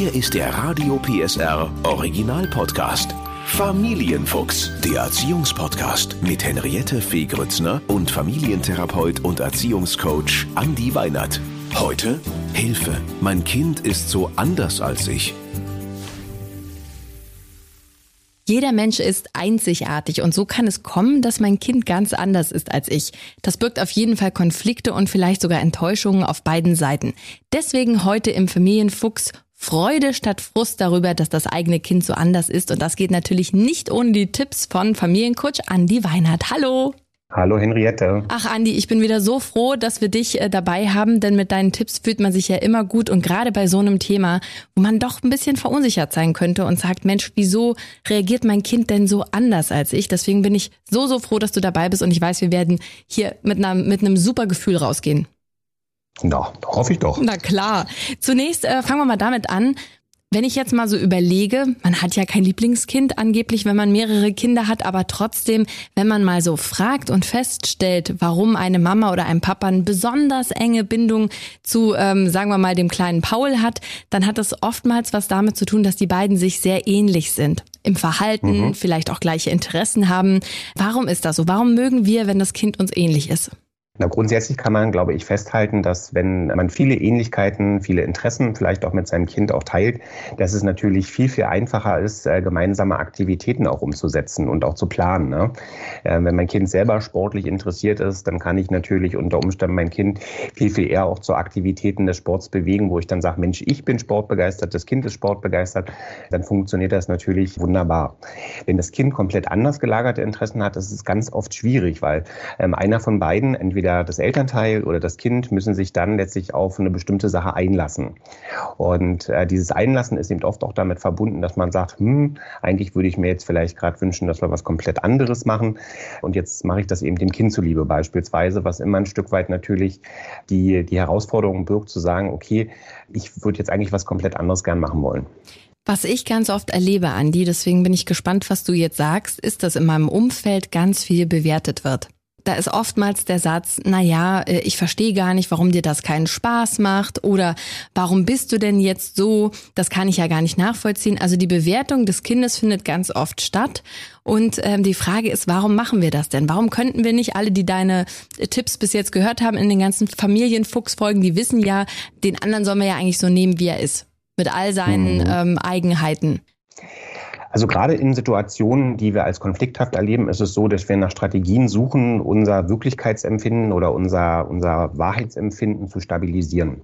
Hier ist der Radio PSR Original Podcast. Familienfuchs, der Erziehungspodcast mit Henriette Fee Grützner und Familientherapeut und Erziehungscoach Andi Weinert. Heute Hilfe. Mein Kind ist so anders als ich. Jeder Mensch ist einzigartig und so kann es kommen, dass mein Kind ganz anders ist als ich. Das birgt auf jeden Fall Konflikte und vielleicht sogar Enttäuschungen auf beiden Seiten. Deswegen heute im Familienfuchs Freude statt Frust darüber, dass das eigene Kind so anders ist. Und das geht natürlich nicht ohne die Tipps von Familiencoach Andi Weinhardt. Hallo! Hallo Henriette. Ach Andi, ich bin wieder so froh, dass wir dich äh, dabei haben, denn mit deinen Tipps fühlt man sich ja immer gut und gerade bei so einem Thema, wo man doch ein bisschen verunsichert sein könnte und sagt, Mensch, wieso reagiert mein Kind denn so anders als ich? Deswegen bin ich so, so froh, dass du dabei bist und ich weiß, wir werden hier mit, einer, mit einem super Gefühl rausgehen. Na, hoffe ich doch. Na klar. Zunächst äh, fangen wir mal damit an, wenn ich jetzt mal so überlege, man hat ja kein Lieblingskind angeblich, wenn man mehrere Kinder hat, aber trotzdem, wenn man mal so fragt und feststellt, warum eine Mama oder ein Papa eine besonders enge Bindung zu, ähm, sagen wir mal, dem kleinen Paul hat, dann hat das oftmals was damit zu tun, dass die beiden sich sehr ähnlich sind. Im Verhalten, mhm. vielleicht auch gleiche Interessen haben. Warum ist das so? Warum mögen wir, wenn das Kind uns ähnlich ist? Na, grundsätzlich kann man, glaube ich, festhalten, dass wenn man viele Ähnlichkeiten, viele Interessen vielleicht auch mit seinem Kind auch teilt, dass es natürlich viel, viel einfacher ist, äh, gemeinsame Aktivitäten auch umzusetzen und auch zu planen. Ne? Äh, wenn mein Kind selber sportlich interessiert ist, dann kann ich natürlich unter Umständen mein Kind viel, viel eher auch zu Aktivitäten des Sports bewegen, wo ich dann sage, Mensch, ich bin sportbegeistert, das Kind ist sportbegeistert, dann funktioniert das natürlich wunderbar. Wenn das Kind komplett anders gelagerte Interessen hat, das ist ganz oft schwierig, weil ähm, einer von beiden entweder entweder das Elternteil oder das Kind müssen sich dann letztlich auf eine bestimmte Sache einlassen. Und äh, dieses Einlassen ist eben oft auch damit verbunden, dass man sagt, hm, eigentlich würde ich mir jetzt vielleicht gerade wünschen, dass wir was komplett anderes machen. Und jetzt mache ich das eben dem Kind zuliebe beispielsweise, was immer ein Stück weit natürlich die, die Herausforderung birgt, zu sagen, okay, ich würde jetzt eigentlich was komplett anderes gern machen wollen. Was ich ganz oft erlebe, Andi, deswegen bin ich gespannt, was du jetzt sagst, ist, dass in meinem Umfeld ganz viel bewertet wird. Da ist oftmals der Satz, na ja, äh, ich verstehe gar nicht, warum dir das keinen Spaß macht oder warum bist du denn jetzt so? Das kann ich ja gar nicht nachvollziehen. Also die Bewertung des Kindes findet ganz oft statt und ähm, die Frage ist, warum machen wir das denn? Warum könnten wir nicht alle, die deine äh, Tipps bis jetzt gehört haben in den ganzen Familienfuchsfolgen, die wissen ja, den anderen soll man ja eigentlich so nehmen, wie er ist, mit all seinen mhm. ähm, Eigenheiten. Also gerade in Situationen, die wir als konflikthaft erleben, ist es so, dass wir nach Strategien suchen, unser Wirklichkeitsempfinden oder unser, unser Wahrheitsempfinden zu stabilisieren.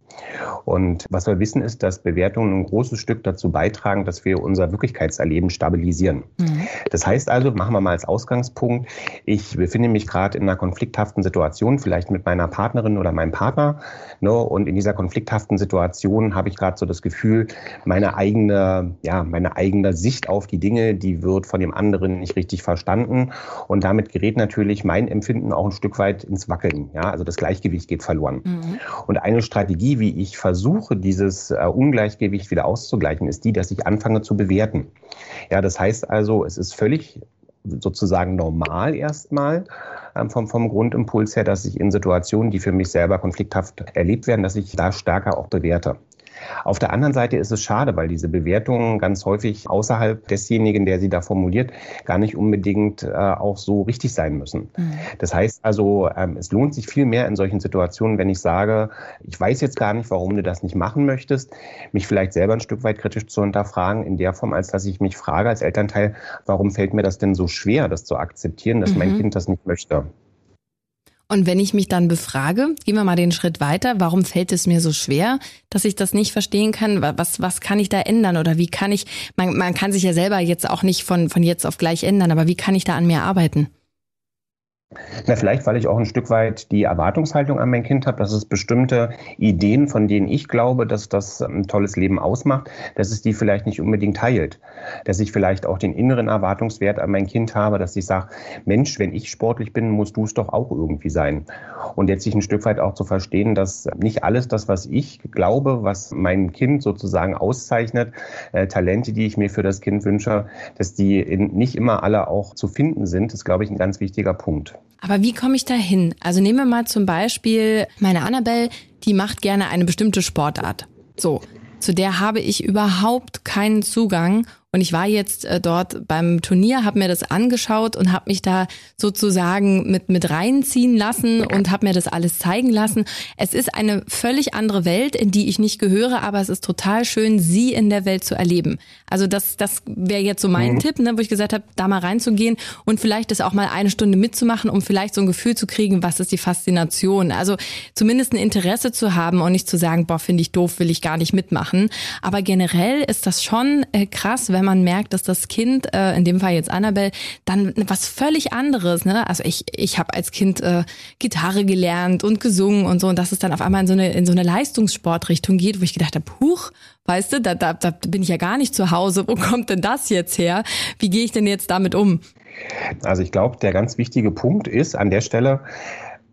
Und was wir wissen ist, dass Bewertungen ein großes Stück dazu beitragen, dass wir unser Wirklichkeitserleben stabilisieren. Mhm. Das heißt also, machen wir mal als Ausgangspunkt, ich befinde mich gerade in einer konflikthaften Situation, vielleicht mit meiner Partnerin oder meinem Partner. Ne, und in dieser konflikthaften Situation habe ich gerade so das Gefühl, meine eigene, ja, meine eigene Sicht auf die die Dinge, die wird von dem anderen nicht richtig verstanden. Und damit gerät natürlich mein Empfinden auch ein Stück weit ins Wackeln. Ja, also das Gleichgewicht geht verloren. Mhm. Und eine Strategie, wie ich versuche, dieses äh, Ungleichgewicht wieder auszugleichen, ist die, dass ich anfange zu bewerten. Ja, das heißt also, es ist völlig sozusagen normal erstmal ähm, vom, vom Grundimpuls her, dass ich in Situationen, die für mich selber konflikthaft erlebt werden, dass ich da stärker auch bewerte. Auf der anderen Seite ist es schade, weil diese Bewertungen ganz häufig außerhalb desjenigen, der sie da formuliert, gar nicht unbedingt äh, auch so richtig sein müssen. Mhm. Das heißt also, ähm, es lohnt sich viel mehr in solchen Situationen, wenn ich sage, ich weiß jetzt gar nicht, warum du das nicht machen möchtest, mich vielleicht selber ein Stück weit kritisch zu hinterfragen, in der Form, als dass ich mich frage als Elternteil, warum fällt mir das denn so schwer, das zu akzeptieren, dass mhm. mein Kind das nicht möchte. Und wenn ich mich dann befrage, gehen wir mal den Schritt weiter, warum fällt es mir so schwer, dass ich das nicht verstehen kann? Was, was kann ich da ändern oder wie kann ich, man, man kann sich ja selber jetzt auch nicht von, von jetzt auf gleich ändern, aber wie kann ich da an mir arbeiten? Na, vielleicht, weil ich auch ein Stück weit die Erwartungshaltung an mein Kind habe, dass es bestimmte Ideen, von denen ich glaube, dass das ein tolles Leben ausmacht, dass es die vielleicht nicht unbedingt teilt. Dass ich vielleicht auch den inneren Erwartungswert an mein Kind habe, dass ich sage, Mensch, wenn ich sportlich bin, musst du es doch auch irgendwie sein. Und jetzt sich ein Stück weit auch zu verstehen, dass nicht alles das, was ich glaube, was mein Kind sozusagen auszeichnet, äh, Talente, die ich mir für das Kind wünsche, dass die in, nicht immer alle auch zu finden sind, ist, glaube ich, ein ganz wichtiger Punkt. Aber wie komme ich da hin? Also nehmen wir mal zum Beispiel meine Annabelle, die macht gerne eine bestimmte Sportart. So. zu der habe ich überhaupt keinen Zugang. Und ich war jetzt äh, dort beim Turnier, habe mir das angeschaut und habe mich da sozusagen mit, mit reinziehen lassen und habe mir das alles zeigen lassen. Es ist eine völlig andere Welt, in die ich nicht gehöre, aber es ist total schön, sie in der Welt zu erleben. Also das, das wäre jetzt so mein mhm. Tipp, ne, wo ich gesagt habe, da mal reinzugehen und vielleicht das auch mal eine Stunde mitzumachen, um vielleicht so ein Gefühl zu kriegen, was ist die Faszination. Also zumindest ein Interesse zu haben und nicht zu sagen, boah, finde ich doof, will ich gar nicht mitmachen. Aber generell ist das schon äh, krass, wenn man merkt, dass das Kind, äh, in dem Fall jetzt Annabelle, dann was völlig anderes, ne? Also ich, ich habe als Kind äh, Gitarre gelernt und gesungen und so und dass es dann auf einmal in so eine, in so eine Leistungssportrichtung geht, wo ich gedacht habe, huch, weißt du, da, da, da bin ich ja gar nicht zu Hause. Wo kommt denn das jetzt her? Wie gehe ich denn jetzt damit um? Also ich glaube, der ganz wichtige Punkt ist an der Stelle,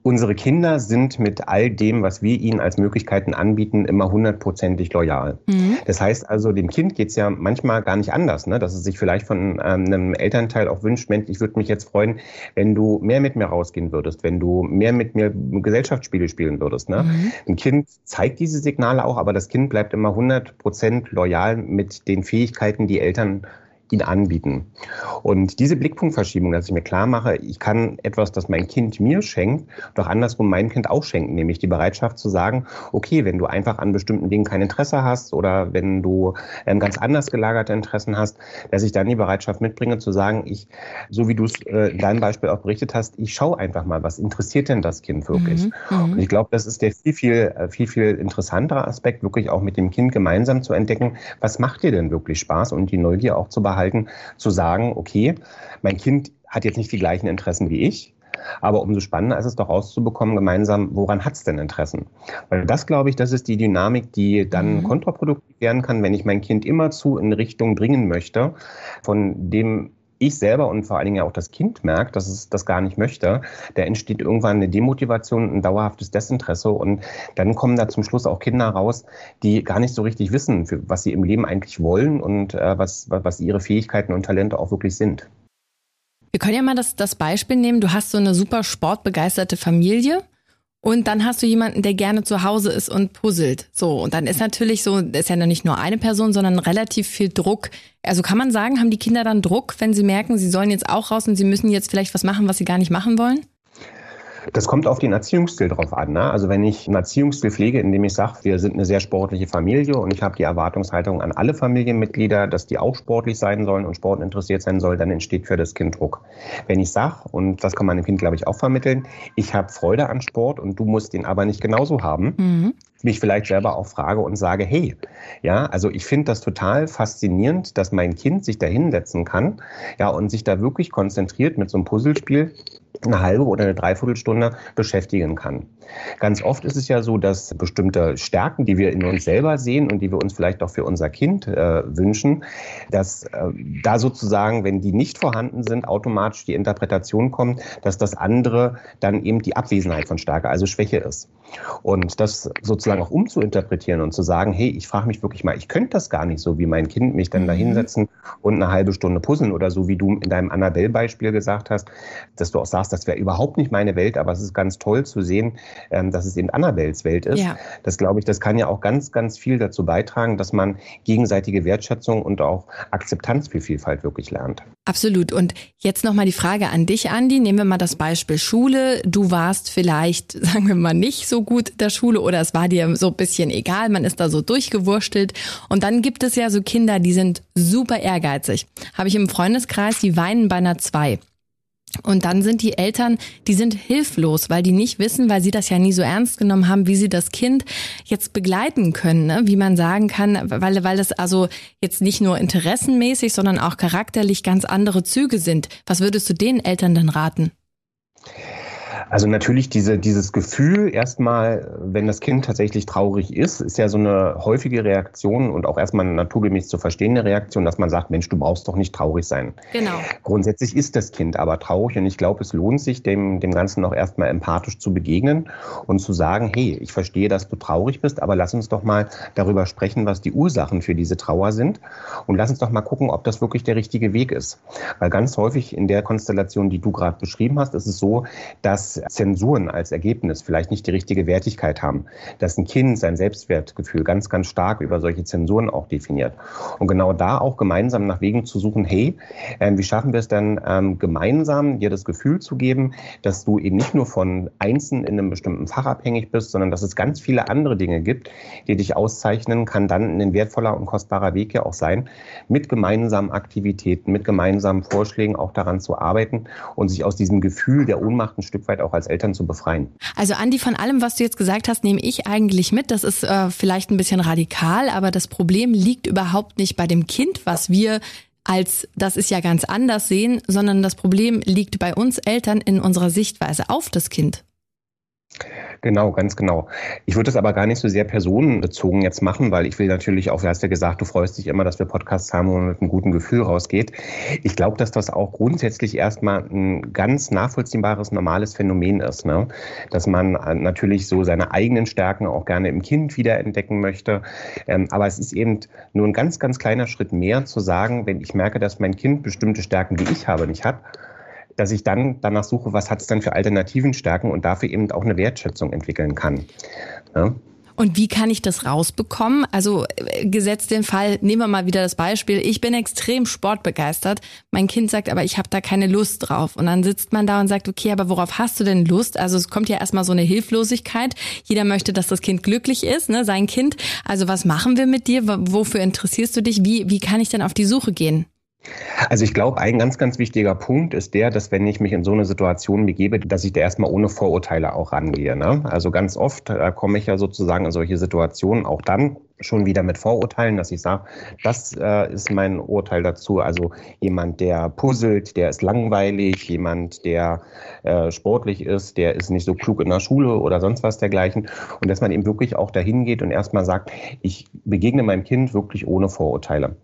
Unsere Kinder sind mit all dem, was wir ihnen als Möglichkeiten anbieten, immer hundertprozentig loyal. Mhm. Das heißt also, dem Kind geht's ja manchmal gar nicht anders, ne? dass es sich vielleicht von ähm, einem Elternteil auch wünscht, Mensch, ich würde mich jetzt freuen, wenn du mehr mit mir rausgehen würdest, wenn du mehr mit mir Gesellschaftsspiele spielen würdest. Ne? Mhm. Ein Kind zeigt diese Signale auch, aber das Kind bleibt immer hundertprozent loyal mit den Fähigkeiten, die Eltern ihn anbieten. Und diese Blickpunktverschiebung, dass ich mir klar mache, ich kann etwas, das mein Kind mir schenkt, doch andersrum mein Kind auch schenken, nämlich die Bereitschaft zu sagen, okay, wenn du einfach an bestimmten Dingen kein Interesse hast oder wenn du ähm, ganz anders gelagerte Interessen hast, dass ich dann die Bereitschaft mitbringe zu sagen, ich, so wie du es äh, in deinem Beispiel auch berichtet hast, ich schaue einfach mal, was interessiert denn das Kind wirklich? Mhm, mhm. Und ich glaube, das ist der viel, viel, äh, viel, viel interessantere Aspekt, wirklich auch mit dem Kind gemeinsam zu entdecken, was macht dir denn wirklich Spaß und die Neugier auch zu behalten verhalten, zu sagen, okay, mein Kind hat jetzt nicht die gleichen Interessen wie ich, aber umso spannender ist es doch rauszubekommen, gemeinsam, woran hat es denn Interessen? Weil das, glaube ich, das ist die Dynamik, die dann mhm. kontraproduktiv werden kann, wenn ich mein Kind immerzu in Richtung bringen möchte, von dem ich selber und vor allen Dingen auch das Kind merkt, dass es das gar nicht möchte, da entsteht irgendwann eine Demotivation, ein dauerhaftes Desinteresse und dann kommen da zum Schluss auch Kinder raus, die gar nicht so richtig wissen, was sie im Leben eigentlich wollen und äh, was, was ihre Fähigkeiten und Talente auch wirklich sind. Wir können ja mal das, das Beispiel nehmen. Du hast so eine super sportbegeisterte Familie und dann hast du jemanden, der gerne zu Hause ist und puzzelt. So, und dann ist natürlich so, ist ja nicht nur eine Person, sondern relativ viel Druck. Also kann man sagen, haben die Kinder dann Druck, wenn sie merken, sie sollen jetzt auch raus und sie müssen jetzt vielleicht was machen, was sie gar nicht machen wollen? Das kommt auf den Erziehungsstil drauf an. Ne? Also wenn ich einen Erziehungsstil pflege, indem ich sage, wir sind eine sehr sportliche Familie und ich habe die Erwartungshaltung an alle Familienmitglieder, dass die auch sportlich sein sollen und Sport interessiert sein sollen, dann entsteht für das Kind Druck. Wenn ich sage, und das kann man dem Kind, glaube ich, auch vermitteln, ich habe Freude an Sport und du musst den aber nicht genauso haben, mhm mich vielleicht selber auch frage und sage, hey, ja, also ich finde das total faszinierend, dass mein Kind sich da hinsetzen kann, ja, und sich da wirklich konzentriert mit so einem Puzzlespiel eine halbe oder eine Dreiviertelstunde beschäftigen kann. Ganz oft ist es ja so, dass bestimmte Stärken, die wir in uns selber sehen und die wir uns vielleicht auch für unser Kind äh, wünschen, dass äh, da sozusagen, wenn die nicht vorhanden sind, automatisch die Interpretation kommt, dass das andere dann eben die Abwesenheit von Stärke, also Schwäche ist. Und das sozusagen auch umzuinterpretieren und zu sagen, hey, ich frage mich wirklich mal, ich könnte das gar nicht so wie mein Kind, mich dann da mhm. hinsetzen und eine halbe Stunde puzzeln oder so, wie du in deinem Annabelle-Beispiel gesagt hast, dass du auch sagst, das wäre überhaupt nicht meine Welt, aber es ist ganz toll zu sehen, ähm, dass es eben Annabels Welt ist. Ja. Das glaube ich, das kann ja auch ganz, ganz viel dazu beitragen, dass man gegenseitige Wertschätzung und auch Akzeptanz für Vielfalt wirklich lernt. Absolut. Und jetzt nochmal die Frage an dich, Andi. Nehmen wir mal das Beispiel Schule. Du warst vielleicht, sagen wir mal, nicht so gut in der Schule oder es war dir so ein bisschen egal. Man ist da so durchgewurstelt. Und dann gibt es ja so Kinder, die sind super ehrgeizig. Habe ich im Freundeskreis, die weinen bei einer zwei. Und dann sind die Eltern, die sind hilflos, weil die nicht wissen, weil sie das ja nie so ernst genommen haben, wie sie das Kind jetzt begleiten können, ne? wie man sagen kann, weil, weil das also jetzt nicht nur interessenmäßig, sondern auch charakterlich ganz andere Züge sind. Was würdest du den Eltern denn raten? Also natürlich diese, dieses Gefühl erstmal, wenn das Kind tatsächlich traurig ist, ist ja so eine häufige Reaktion und auch erstmal eine naturgemäß zu verstehende Reaktion, dass man sagt, Mensch, du brauchst doch nicht traurig sein. Genau. Grundsätzlich ist das Kind aber traurig und ich glaube, es lohnt sich, dem, dem Ganzen auch erstmal empathisch zu begegnen und zu sagen, hey, ich verstehe, dass du traurig bist, aber lass uns doch mal darüber sprechen, was die Ursachen für diese Trauer sind und lass uns doch mal gucken, ob das wirklich der richtige Weg ist. Weil ganz häufig in der Konstellation, die du gerade beschrieben hast, ist es so, dass Zensuren als Ergebnis vielleicht nicht die richtige Wertigkeit haben, dass ein Kind sein Selbstwertgefühl ganz, ganz stark über solche Zensuren auch definiert. Und genau da auch gemeinsam nach Wegen zu suchen, hey, äh, wie schaffen wir es dann ähm, gemeinsam, dir das Gefühl zu geben, dass du eben nicht nur von Einzelnen in einem bestimmten Fach abhängig bist, sondern dass es ganz viele andere Dinge gibt, die dich auszeichnen, kann dann ein wertvoller und kostbarer Weg ja auch sein, mit gemeinsamen Aktivitäten, mit gemeinsamen Vorschlägen auch daran zu arbeiten und sich aus diesem Gefühl der Ohnmacht ein Stück weit auch als Eltern zu befreien. Also Andi, von allem, was du jetzt gesagt hast, nehme ich eigentlich mit. Das ist äh, vielleicht ein bisschen radikal, aber das Problem liegt überhaupt nicht bei dem Kind, was wir als das ist ja ganz anders sehen, sondern das Problem liegt bei uns Eltern in unserer Sichtweise auf das Kind. Genau, ganz genau. Ich würde es aber gar nicht so sehr personenbezogen jetzt machen, weil ich will natürlich auch, du hast ja gesagt, du freust dich immer, dass wir Podcasts haben, man mit einem guten Gefühl rausgeht. Ich glaube, dass das auch grundsätzlich erstmal ein ganz nachvollziehbares, normales Phänomen ist. Ne? Dass man natürlich so seine eigenen Stärken auch gerne im Kind wiederentdecken möchte. Ähm, aber es ist eben nur ein ganz, ganz kleiner Schritt mehr zu sagen, wenn ich merke, dass mein Kind bestimmte Stärken, die ich habe, nicht hat, dass ich dann danach suche, was hat es dann für alternativen Stärken und dafür eben auch eine Wertschätzung entwickeln kann. Ja? Und wie kann ich das rausbekommen? Also äh, gesetzt den Fall, nehmen wir mal wieder das Beispiel, ich bin extrem sportbegeistert, mein Kind sagt aber, ich habe da keine Lust drauf. Und dann sitzt man da und sagt, okay, aber worauf hast du denn Lust? Also es kommt ja erstmal so eine Hilflosigkeit. Jeder möchte, dass das Kind glücklich ist, ne, sein Kind. Also was machen wir mit dir? Wofür interessierst du dich? Wie, wie kann ich denn auf die Suche gehen? Also ich glaube, ein ganz, ganz wichtiger Punkt ist der, dass wenn ich mich in so eine Situation begebe, dass ich da erstmal ohne Vorurteile auch rangehe. Ne? Also ganz oft äh, komme ich ja sozusagen in solche Situationen auch dann schon wieder mit Vorurteilen, dass ich sage, das äh, ist mein Urteil dazu. Also jemand, der puzzelt, der ist langweilig, jemand, der äh, sportlich ist, der ist nicht so klug in der Schule oder sonst was dergleichen. Und dass man eben wirklich auch dahin geht und erstmal sagt, ich begegne meinem Kind wirklich ohne Vorurteile.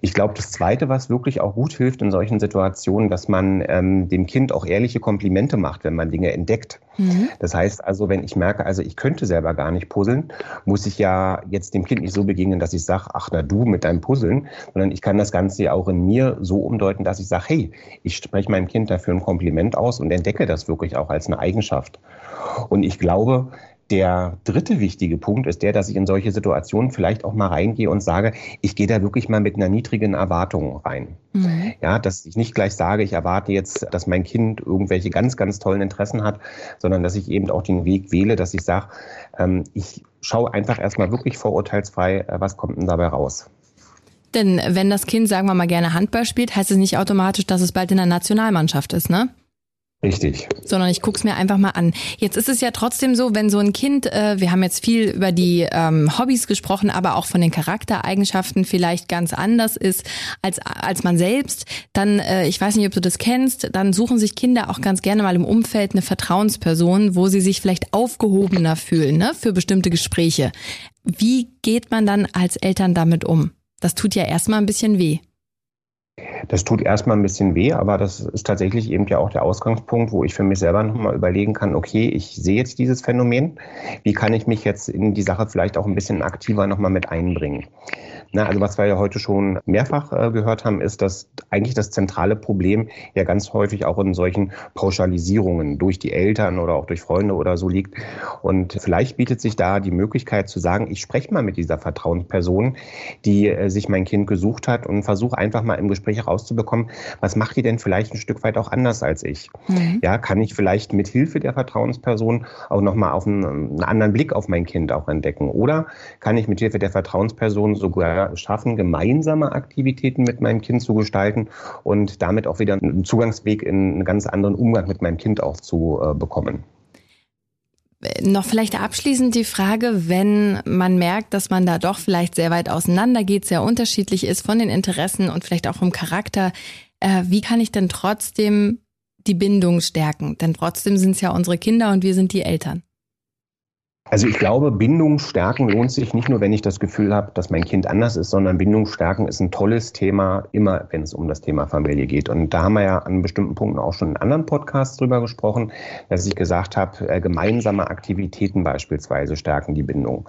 Ich glaube, das Zweite, was wirklich auch gut hilft in solchen Situationen, dass man ähm, dem Kind auch ehrliche Komplimente macht, wenn man Dinge entdeckt. Mhm. Das heißt also, wenn ich merke, also ich könnte selber gar nicht puzzeln, muss ich ja jetzt dem Kind nicht so begegnen, dass ich sage, ach na du mit deinem Puzzeln, sondern ich kann das Ganze ja auch in mir so umdeuten, dass ich sage, hey, ich spreche meinem Kind dafür ein Kompliment aus und entdecke das wirklich auch als eine Eigenschaft. Und ich glaube, der dritte wichtige Punkt ist der, dass ich in solche Situationen vielleicht auch mal reingehe und sage, ich gehe da wirklich mal mit einer niedrigen Erwartung rein. Mhm. Ja, dass ich nicht gleich sage, ich erwarte jetzt, dass mein Kind irgendwelche ganz, ganz tollen Interessen hat, sondern dass ich eben auch den Weg wähle, dass ich sage, ähm, ich schaue einfach erstmal wirklich vorurteilsfrei, äh, was kommt denn dabei raus. Denn wenn das Kind, sagen wir mal, gerne Handball spielt, heißt es nicht automatisch, dass es bald in der Nationalmannschaft ist, ne? Richtig. Sondern ich guck's mir einfach mal an. Jetzt ist es ja trotzdem so, wenn so ein Kind, äh, wir haben jetzt viel über die ähm, Hobbys gesprochen, aber auch von den Charaktereigenschaften vielleicht ganz anders ist als, als man selbst, dann, äh, ich weiß nicht, ob du das kennst, dann suchen sich Kinder auch ganz gerne mal im Umfeld eine Vertrauensperson, wo sie sich vielleicht aufgehobener fühlen, ne, für bestimmte Gespräche. Wie geht man dann als Eltern damit um? Das tut ja erstmal ein bisschen weh. Das tut erstmal ein bisschen weh, aber das ist tatsächlich eben ja auch der Ausgangspunkt, wo ich für mich selber nochmal überlegen kann, okay, ich sehe jetzt dieses Phänomen, wie kann ich mich jetzt in die Sache vielleicht auch ein bisschen aktiver nochmal mit einbringen? Na, also was wir ja heute schon mehrfach äh, gehört haben, ist, dass eigentlich das zentrale Problem ja ganz häufig auch in solchen Pauschalisierungen durch die Eltern oder auch durch Freunde oder so liegt. Und vielleicht bietet sich da die Möglichkeit zu sagen, ich spreche mal mit dieser Vertrauensperson, die äh, sich mein Kind gesucht hat und versuche einfach mal im Gespräch herauszubekommen, was macht die denn vielleicht ein Stück weit auch anders als ich? Mhm. Ja, kann ich vielleicht mit Hilfe der Vertrauensperson auch nochmal auf einen, einen anderen Blick auf mein Kind auch entdecken? Oder kann ich mit Hilfe der Vertrauensperson sogar schaffen, gemeinsame Aktivitäten mit meinem Kind zu gestalten und damit auch wieder einen Zugangsweg in einen ganz anderen Umgang mit meinem Kind auch zu äh, bekommen. Noch vielleicht abschließend die Frage, wenn man merkt, dass man da doch vielleicht sehr weit auseinander geht, sehr unterschiedlich ist von den Interessen und vielleicht auch vom Charakter, äh, wie kann ich denn trotzdem die Bindung stärken? Denn trotzdem sind es ja unsere Kinder und wir sind die Eltern. Also ich glaube, Bindung stärken lohnt sich nicht nur, wenn ich das Gefühl habe, dass mein Kind anders ist, sondern Bindung stärken ist ein tolles Thema, immer wenn es um das Thema Familie geht. Und da haben wir ja an bestimmten Punkten auch schon in anderen Podcasts drüber gesprochen, dass ich gesagt habe, äh, gemeinsame Aktivitäten beispielsweise stärken die Bindung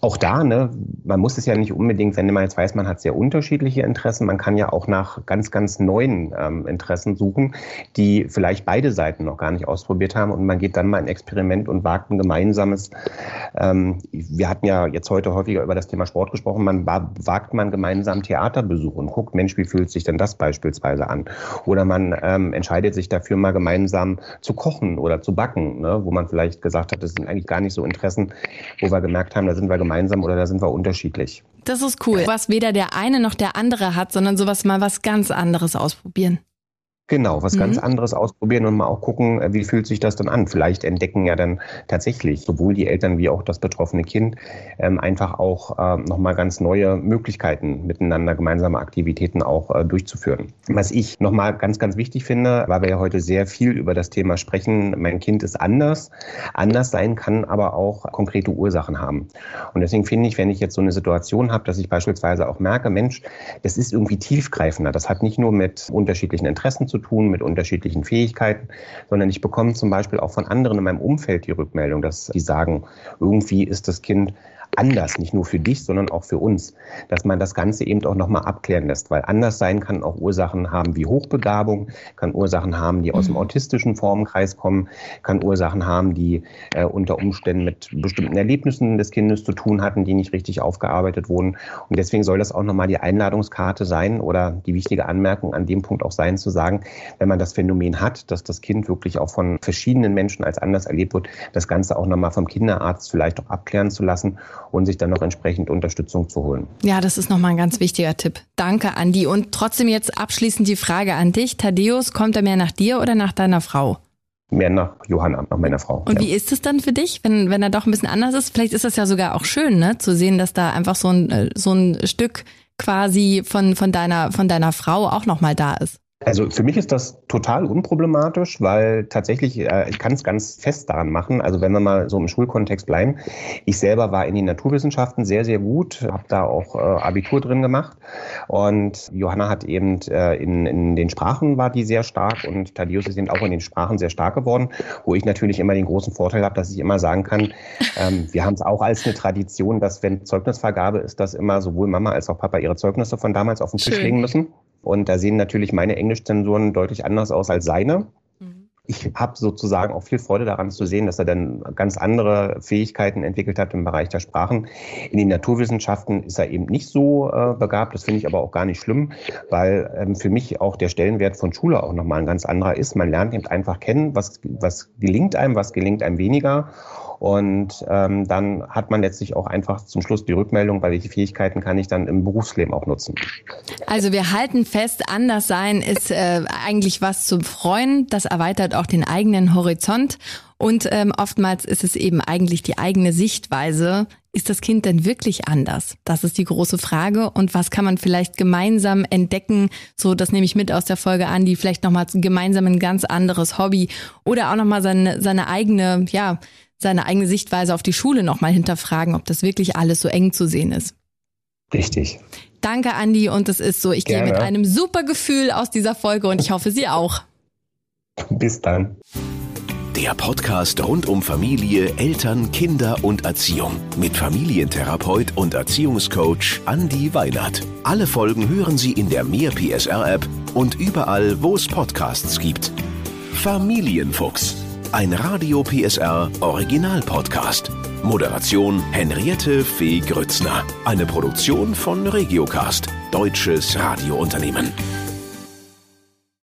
auch da, ne, man muss es ja nicht unbedingt, wenn man jetzt weiß, man hat sehr unterschiedliche Interessen, man kann ja auch nach ganz, ganz neuen ähm, Interessen suchen, die vielleicht beide Seiten noch gar nicht ausprobiert haben und man geht dann mal ein Experiment und wagt ein gemeinsames. Ähm, wir hatten ja jetzt heute häufiger über das Thema Sport gesprochen, man wagt man gemeinsam Theaterbesuch und guckt, Mensch, wie fühlt sich denn das beispielsweise an? Oder man ähm, entscheidet sich dafür mal gemeinsam zu kochen oder zu backen, ne, wo man vielleicht gesagt hat, das sind eigentlich gar nicht so Interessen, wo wir gemerkt haben, da sind wir gemeinsam gemeinsam oder da sind wir unterschiedlich. Das ist cool. Was weder der eine noch der andere hat, sondern sowas mal was ganz anderes ausprobieren. Genau, was mhm. ganz anderes ausprobieren und mal auch gucken, äh, wie fühlt sich das dann an. Vielleicht entdecken ja dann tatsächlich sowohl die Eltern wie auch das betroffene Kind ähm, einfach auch äh, nochmal ganz neue Möglichkeiten, miteinander gemeinsame Aktivitäten auch äh, durchzuführen. Was ich nochmal ganz, ganz wichtig finde, weil wir ja heute sehr viel über das Thema sprechen, mein Kind ist anders. Anders sein kann aber auch konkrete Ursachen haben. Und deswegen finde ich, wenn ich jetzt so eine Situation habe, dass ich beispielsweise auch merke, Mensch, das ist irgendwie tiefgreifender. Das hat nicht nur mit unterschiedlichen Interessen zu tun, mit unterschiedlichen Fähigkeiten, sondern ich bekomme zum Beispiel auch von anderen in meinem Umfeld die Rückmeldung, dass die sagen, irgendwie ist das Kind anders, nicht nur für dich, sondern auch für uns, dass man das Ganze eben auch nochmal abklären lässt, weil anders sein kann auch Ursachen haben wie Hochbegabung, kann Ursachen haben, die aus dem mhm. autistischen Formenkreis kommen, kann Ursachen haben, die äh, unter Umständen mit bestimmten Erlebnissen des Kindes zu tun hatten, die nicht richtig aufgearbeitet wurden. Und deswegen soll das auch nochmal die Einladungskarte sein oder die wichtige Anmerkung an dem Punkt auch sein, zu sagen, wenn man das Phänomen hat, dass das Kind wirklich auch von verschiedenen Menschen als anders erlebt wird, das Ganze auch nochmal vom Kinderarzt vielleicht auch abklären zu lassen und sich dann noch entsprechend Unterstützung zu holen. Ja, das ist nochmal ein ganz wichtiger Tipp. Danke, Andi. Und trotzdem jetzt abschließend die Frage an dich. Thaddeus, kommt er mehr nach dir oder nach deiner Frau? Mehr nach Johanna, nach meiner Frau. Und ja. wie ist es dann für dich, wenn, wenn er doch ein bisschen anders ist? Vielleicht ist das ja sogar auch schön, ne? Zu sehen, dass da einfach so ein, äh, so ein Stück quasi von, von deiner, von deiner Frau auch nochmal da ist. Also für mich ist das total unproblematisch, weil tatsächlich, äh, ich kann es ganz fest daran machen, also wenn wir mal so im Schulkontext bleiben, ich selber war in den Naturwissenschaften sehr, sehr gut, habe da auch äh, Abitur drin gemacht und Johanna hat eben äh, in, in den Sprachen war die sehr stark und Thaddeus ist eben auch in den Sprachen sehr stark geworden, wo ich natürlich immer den großen Vorteil habe, dass ich immer sagen kann, ähm, wir haben es auch als eine Tradition, dass wenn Zeugnisvergabe ist, dass immer sowohl Mama als auch Papa ihre Zeugnisse von damals auf den Tisch Schön. legen müssen. Und da sehen natürlich meine Englischzensuren deutlich anders aus als seine. Mhm. Ich habe sozusagen auch viel Freude daran zu sehen, dass er dann ganz andere Fähigkeiten entwickelt hat im Bereich der Sprachen. In den Naturwissenschaften ist er eben nicht so äh, begabt. Das finde ich aber auch gar nicht schlimm, weil ähm, für mich auch der Stellenwert von Schule auch nochmal ein ganz anderer ist. Man lernt eben einfach kennen, was, was gelingt einem, was gelingt einem weniger. Und ähm, dann hat man letztlich auch einfach zum Schluss die Rückmeldung, weil welche Fähigkeiten kann ich dann im Berufsleben auch nutzen. Also wir halten fest, anders sein ist äh, eigentlich was zum Freuen. Das erweitert auch den eigenen Horizont. Und ähm, oftmals ist es eben eigentlich die eigene Sichtweise. Ist das Kind denn wirklich anders? Das ist die große Frage. Und was kann man vielleicht gemeinsam entdecken? So, das nehme ich mit aus der Folge an, die vielleicht nochmal gemeinsam ein ganz anderes Hobby oder auch nochmal seine, seine eigene, ja, seine eigene Sichtweise auf die Schule nochmal hinterfragen, ob das wirklich alles so eng zu sehen ist. Richtig. Danke, Andi. Und es ist so, ich Gerne. gehe mit einem super Gefühl aus dieser Folge und ich hoffe, Sie auch. Bis dann. Der Podcast rund um Familie, Eltern, Kinder und Erziehung mit Familientherapeut und Erziehungscoach Andi Weinert. Alle Folgen hören Sie in der Mehr PSR App und überall, wo es Podcasts gibt. Familienfuchs ein Radio PSR Original Podcast. Moderation Henriette Fee Grützner. Eine Produktion von Regiocast, deutsches Radiounternehmen.